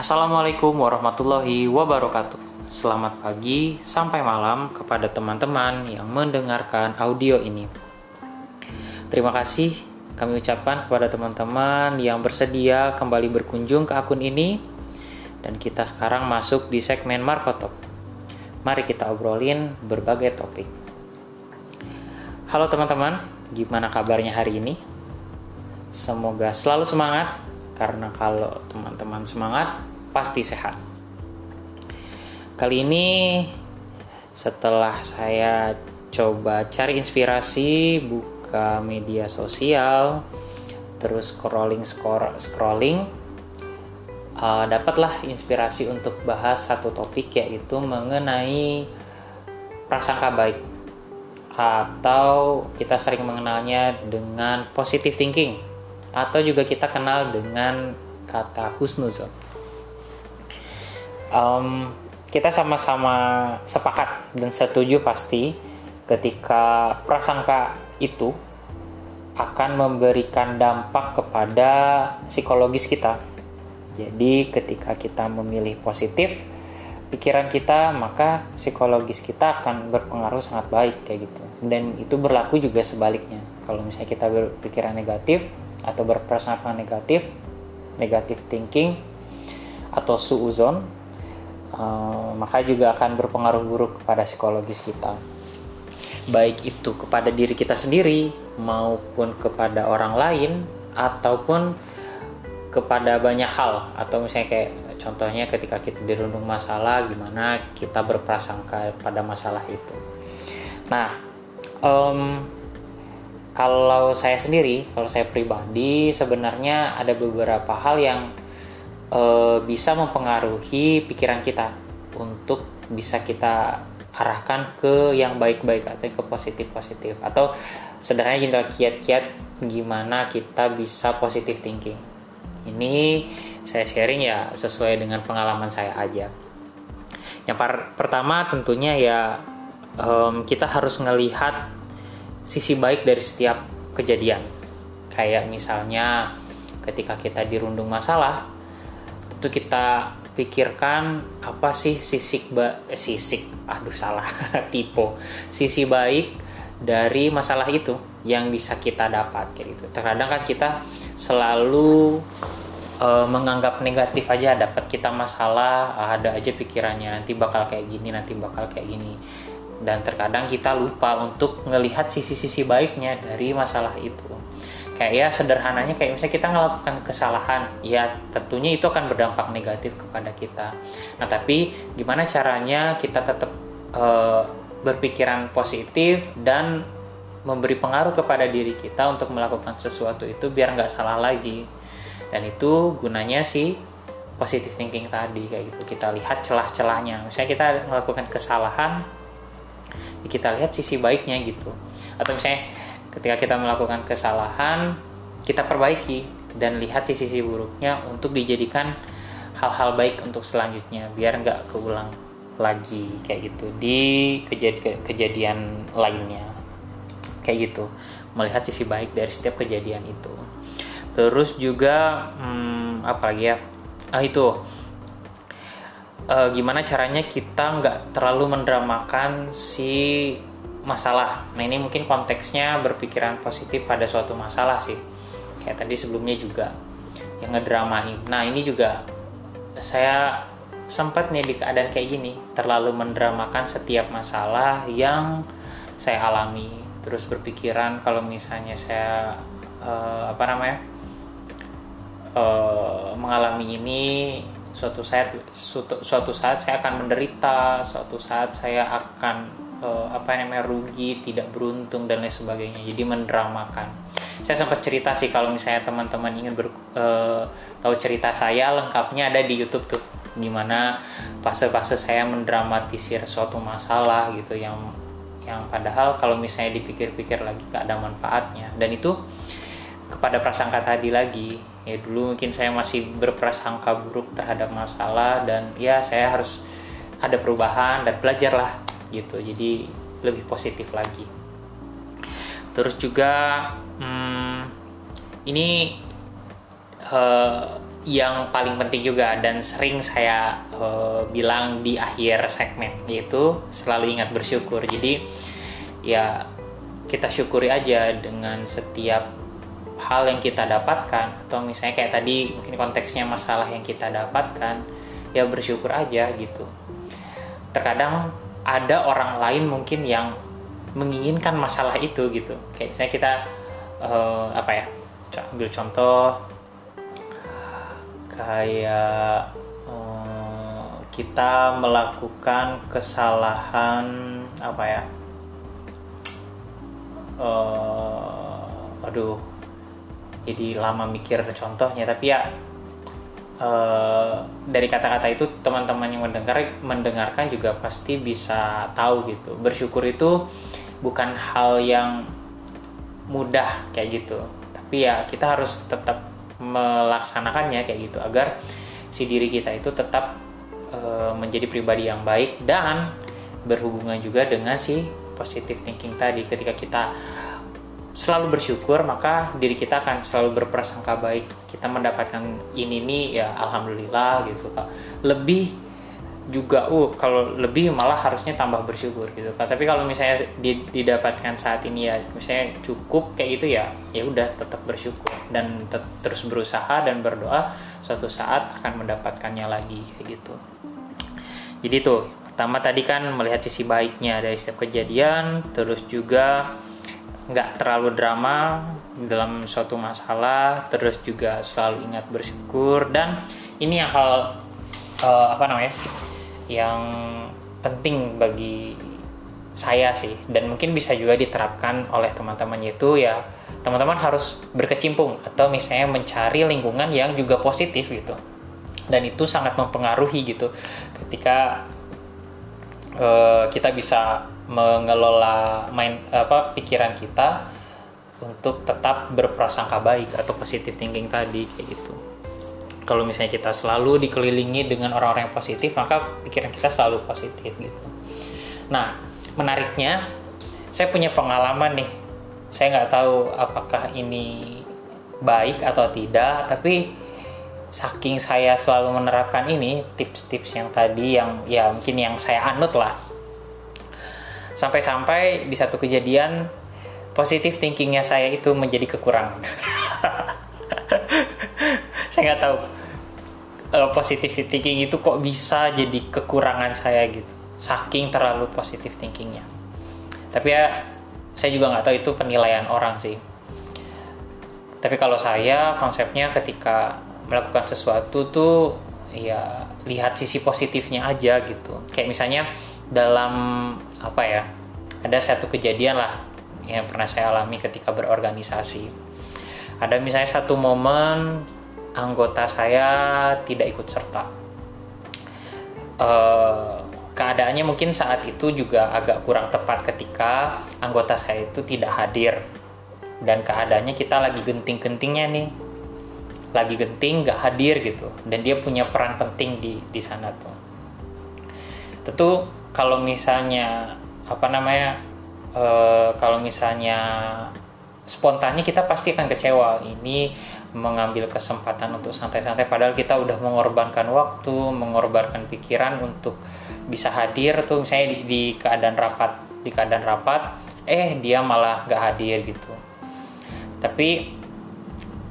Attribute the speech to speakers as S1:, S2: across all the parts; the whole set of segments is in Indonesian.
S1: Assalamualaikum warahmatullahi wabarakatuh. Selamat pagi sampai malam kepada teman-teman yang mendengarkan audio ini. Terima kasih kami ucapkan kepada teman-teman yang bersedia kembali berkunjung ke akun ini dan kita sekarang masuk di segmen Markotop. Mari kita obrolin berbagai topik. Halo teman-teman, gimana kabarnya hari ini? Semoga selalu semangat karena kalau teman-teman semangat pasti sehat. Kali ini setelah saya coba cari inspirasi, buka media sosial, terus scrolling scrolling, uh, dapatlah inspirasi untuk bahas satu topik yaitu mengenai prasangka baik atau kita sering mengenalnya dengan positive thinking atau juga kita kenal dengan kata husnuzon. Um, kita sama-sama sepakat dan setuju pasti ketika prasangka itu akan memberikan dampak kepada psikologis kita. Jadi ketika kita memilih positif pikiran kita, maka psikologis kita akan berpengaruh sangat baik kayak gitu. Dan itu berlaku juga sebaliknya. Kalau misalnya kita berpikiran negatif, atau berprasangka negatif, negatif thinking atau suuzon, uh, maka juga akan berpengaruh buruk kepada psikologis kita. Baik itu kepada diri kita sendiri maupun kepada orang lain ataupun kepada banyak hal atau misalnya kayak contohnya ketika kita dirundung masalah gimana kita berprasangka pada masalah itu. Nah, um, kalau saya sendiri, kalau saya pribadi sebenarnya ada beberapa hal yang e, bisa mempengaruhi pikiran kita untuk bisa kita arahkan ke yang baik-baik atau ke positif-positif atau sederhananya kita kiat-kiat gimana kita bisa positif thinking. Ini saya sharing ya sesuai dengan pengalaman saya aja. Yang pertama tentunya ya um, kita harus ngelihat sisi baik dari setiap kejadian. Kayak misalnya ketika kita dirundung masalah, tentu kita pikirkan apa sih sisik ba eh, sisik? Aduh salah. Tipe sisi baik dari masalah itu yang bisa kita dapat kayak gitu. Terkadang kan kita selalu uh, menganggap negatif aja dapat kita masalah ada aja pikirannya nanti bakal kayak gini nanti bakal kayak gini. Dan terkadang kita lupa untuk melihat sisi-sisi baiknya dari masalah itu kayak ya sederhananya kayak misalnya kita melakukan kesalahan ya tentunya itu akan berdampak negatif kepada kita. Nah tapi gimana caranya kita tetap uh, berpikiran positif dan memberi pengaruh kepada diri kita untuk melakukan sesuatu itu biar nggak salah lagi? Dan itu gunanya sih positive thinking tadi kayak gitu. Kita lihat celah-celahnya. Misalnya kita melakukan kesalahan ya kita lihat sisi baiknya gitu. Atau misalnya ketika kita melakukan kesalahan kita perbaiki dan lihat sisi-sisi buruknya untuk dijadikan hal-hal baik untuk selanjutnya biar nggak keulang lagi kayak gitu di kejadian kejadian lainnya. Kayak gitu melihat sisi baik dari setiap kejadian itu. Terus juga hmm, apa lagi ya? Ah itu. Uh, gimana caranya kita nggak terlalu mendramakan si masalah. Nah ini mungkin konteksnya berpikiran positif pada suatu masalah sih. Kayak tadi sebelumnya juga yang ngedramain. Nah ini juga saya sempat nih di keadaan kayak gini terlalu mendramakan setiap masalah yang saya alami. Terus berpikiran kalau misalnya saya uh, apa namanya uh, mengalami ini suatu saat suatu, suatu saat saya akan menderita suatu saat saya akan uh, apa namanya rugi tidak beruntung dan lain sebagainya. Jadi mendramakan. Saya sempat cerita sih kalau misalnya teman-teman ingin ber, uh, tahu cerita saya lengkapnya ada di YouTube tuh. Gimana fase-fase saya mendramatisir suatu masalah gitu yang yang padahal kalau misalnya dipikir-pikir lagi gak ada manfaatnya. Dan itu kepada prasangka tadi lagi. Ya dulu mungkin saya masih berprasangka buruk terhadap masalah dan ya saya harus ada perubahan dan belajarlah gitu jadi lebih positif lagi terus juga hmm, ini uh, yang paling penting juga dan sering saya uh, bilang di akhir segmen yaitu selalu ingat bersyukur. Jadi ya kita syukuri aja dengan setiap hal yang kita dapatkan atau misalnya kayak tadi mungkin konteksnya masalah yang kita dapatkan ya bersyukur aja gitu. Terkadang ada orang lain mungkin yang menginginkan masalah itu gitu. Kayak misalnya kita uh, apa ya? Ambil contoh kayak um, kita melakukan kesalahan apa ya uh, aduh jadi lama mikir contohnya tapi ya uh, dari kata-kata itu teman-teman yang mendengar mendengarkan juga pasti bisa tahu gitu. Bersyukur itu bukan hal yang mudah kayak gitu. Tapi ya kita harus tetap melaksanakannya kayak gitu agar si diri kita itu tetap e, menjadi pribadi yang baik dan berhubungan juga dengan si positive thinking tadi. Ketika kita selalu bersyukur maka diri kita akan selalu berprasangka baik. Kita mendapatkan ini nih ya alhamdulillah gitu kak. Lebih juga uh kalau lebih malah harusnya tambah bersyukur gitu kan tapi kalau misalnya didapatkan saat ini ya misalnya cukup kayak gitu ya ya udah tetap bersyukur dan terus berusaha dan berdoa suatu saat akan mendapatkannya lagi kayak gitu. Jadi tuh pertama tadi kan melihat sisi baiknya dari setiap kejadian terus juga nggak terlalu drama dalam suatu masalah terus juga selalu ingat bersyukur. Dan ini yang hal uh, apa namanya yang penting bagi saya sih. Dan mungkin bisa juga diterapkan oleh teman-teman yaitu ya teman-teman harus berkecimpung atau misalnya mencari lingkungan yang juga positif gitu. Dan itu sangat mempengaruhi gitu. Ketika uh, kita bisa mengelola main apa pikiran kita untuk tetap berprasangka baik atau positive thinking tadi kayak gitu. Kalau misalnya kita selalu dikelilingi dengan orang-orang yang positif maka pikiran kita selalu positif gitu. Nah menariknya saya punya pengalaman nih. Saya nggak tahu apakah ini baik atau tidak tapi saking saya selalu menerapkan ini tips-tips yang tadi yang ya mungkin yang saya anut lah sampai-sampai di satu kejadian positif thinkingnya saya itu menjadi kekurangan. Saya nggak tahu positive thinking itu kok bisa jadi kekurangan saya gitu. Saking terlalu positif thinkingnya. Tapi ya saya juga nggak tahu itu penilaian orang sih. Tapi kalau saya konsepnya ketika melakukan sesuatu tuh ya lihat sisi positifnya aja gitu. Kayak misalnya dalam apa ya ada satu kejadian lah yang pernah saya alami ketika berorganisasi. Ada misalnya satu momen anggota saya tidak ikut serta. Uh, keadaannya mungkin saat itu juga agak kurang tepat ketika anggota saya itu tidak hadir. Dan keadaannya kita lagi genting-gentingnya nih. Lagi genting nggak hadir gitu. Dan dia punya peran penting di di sana tuh. Tentu kalau misalnya apa namanya uh, kalau misalnya spontannya kita pasti akan kecewa. Ini mengambil kesempatan untuk santai-santai padahal kita udah mengorbankan waktu mengorbankan pikiran untuk bisa hadir tuh misalnya di, di keadaan rapat di keadaan rapat eh dia malah gak hadir gitu. Tapi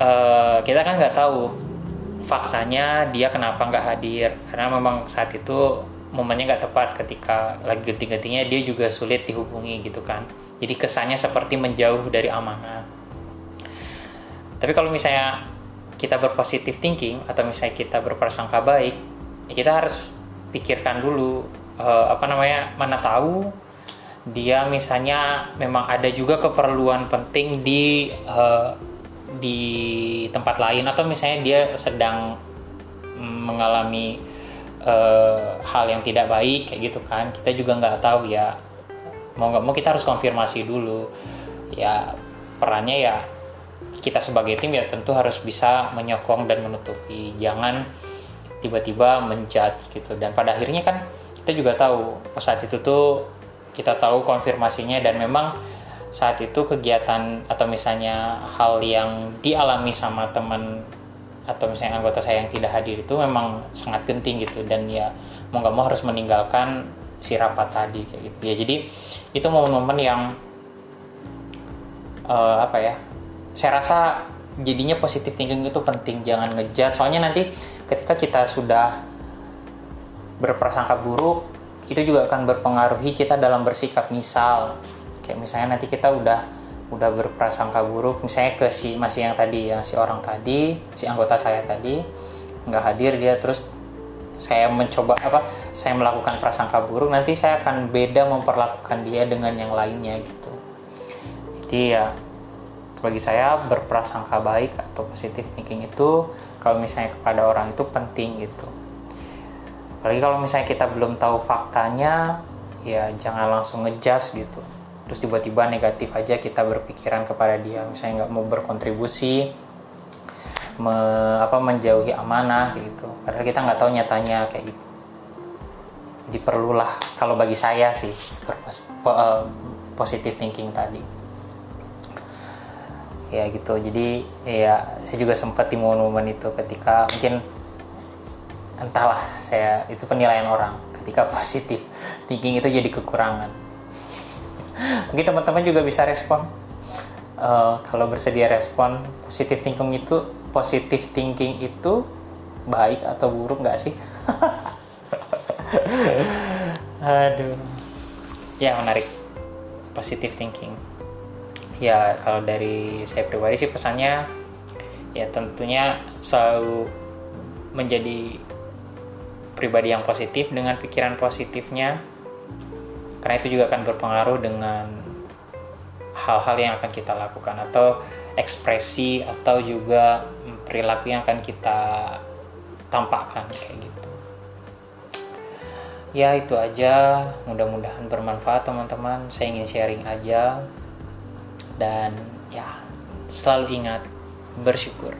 S1: uh, kita kan nggak tahu faktanya dia kenapa nggak hadir. Karena memang saat itu momennya nggak tepat ketika lagi genting-gentingnya dia juga sulit dihubungi gitu kan. Jadi kesannya seperti menjauh dari amanah. Tapi kalau misalnya kita berpositif thinking atau misalnya kita berprasangka baik ya kita harus pikirkan dulu uh, apa namanya mana tahu dia misalnya memang ada juga keperluan penting di uh, di tempat lain atau misalnya dia sedang mengalami uh, hal yang tidak baik kayak gitu kan. Kita juga nggak tahu ya. Mau nggak mau kita harus konfirmasi dulu. Ya perannya ya kita sebagai tim ya tentu harus bisa menyokong dan menutupi. Jangan tiba-tiba menjudge gitu. Dan pada akhirnya kan kita juga tahu saat itu tuh kita tahu konfirmasinya dan memang saat itu kegiatan atau misalnya hal yang dialami sama teman atau misalnya anggota saya yang tidak hadir itu memang sangat genting gitu. Dan ya mau nggak mau harus meninggalkan si rapat tadi kayak gitu. Ya jadi itu momen-momen yang uh, apa ya saya rasa jadinya positif thinking itu penting. Jangan ngejat soalnya nanti ketika kita sudah berprasangka buruk itu juga akan berpengaruhi kita dalam bersikap. Misal kayak misalnya nanti kita udah udah berprasangka buruk misalnya ke si masih yang tadi yang si orang tadi si anggota saya tadi nggak hadir dia terus saya mencoba apa saya melakukan prasangka buruk nanti saya akan beda memperlakukan dia dengan yang lainnya gitu. Jadi ya bagi saya berprasangka baik atau positif thinking itu kalau misalnya kepada orang itu penting gitu. Apalagi kalau misalnya kita belum tahu faktanya ya jangan langsung ngejudge gitu terus tiba-tiba negatif aja kita berpikiran kepada dia. Misalnya nggak mau berkontribusi me, apa menjauhi amanah gitu. Padahal kita nggak tahu nyatanya kayak gitu. Jadi perlulah kalau bagi saya sih uh, positive thinking tadi. Ya gitu. Jadi ya saya juga sempat di momen-momen itu ketika mungkin entahlah saya itu penilaian orang. Ketika positif thinking itu jadi kekurangan mungkin teman-teman juga bisa respon. Uh, kalau bersedia respon positif thinking itu positif thinking itu baik atau buruk nggak sih? Aduh. Ya menarik. Positif thinking. Ya kalau dari saya pribadi sih pesannya ya tentunya selalu menjadi pribadi yang positif dengan pikiran positifnya karena itu juga akan berpengaruh dengan hal-hal yang akan kita lakukan atau ekspresi atau juga perilaku yang akan kita tampakkan kayak gitu. Ya itu aja. Mudah-mudahan bermanfaat teman-teman. Saya ingin sharing aja. Dan ya selalu ingat bersyukur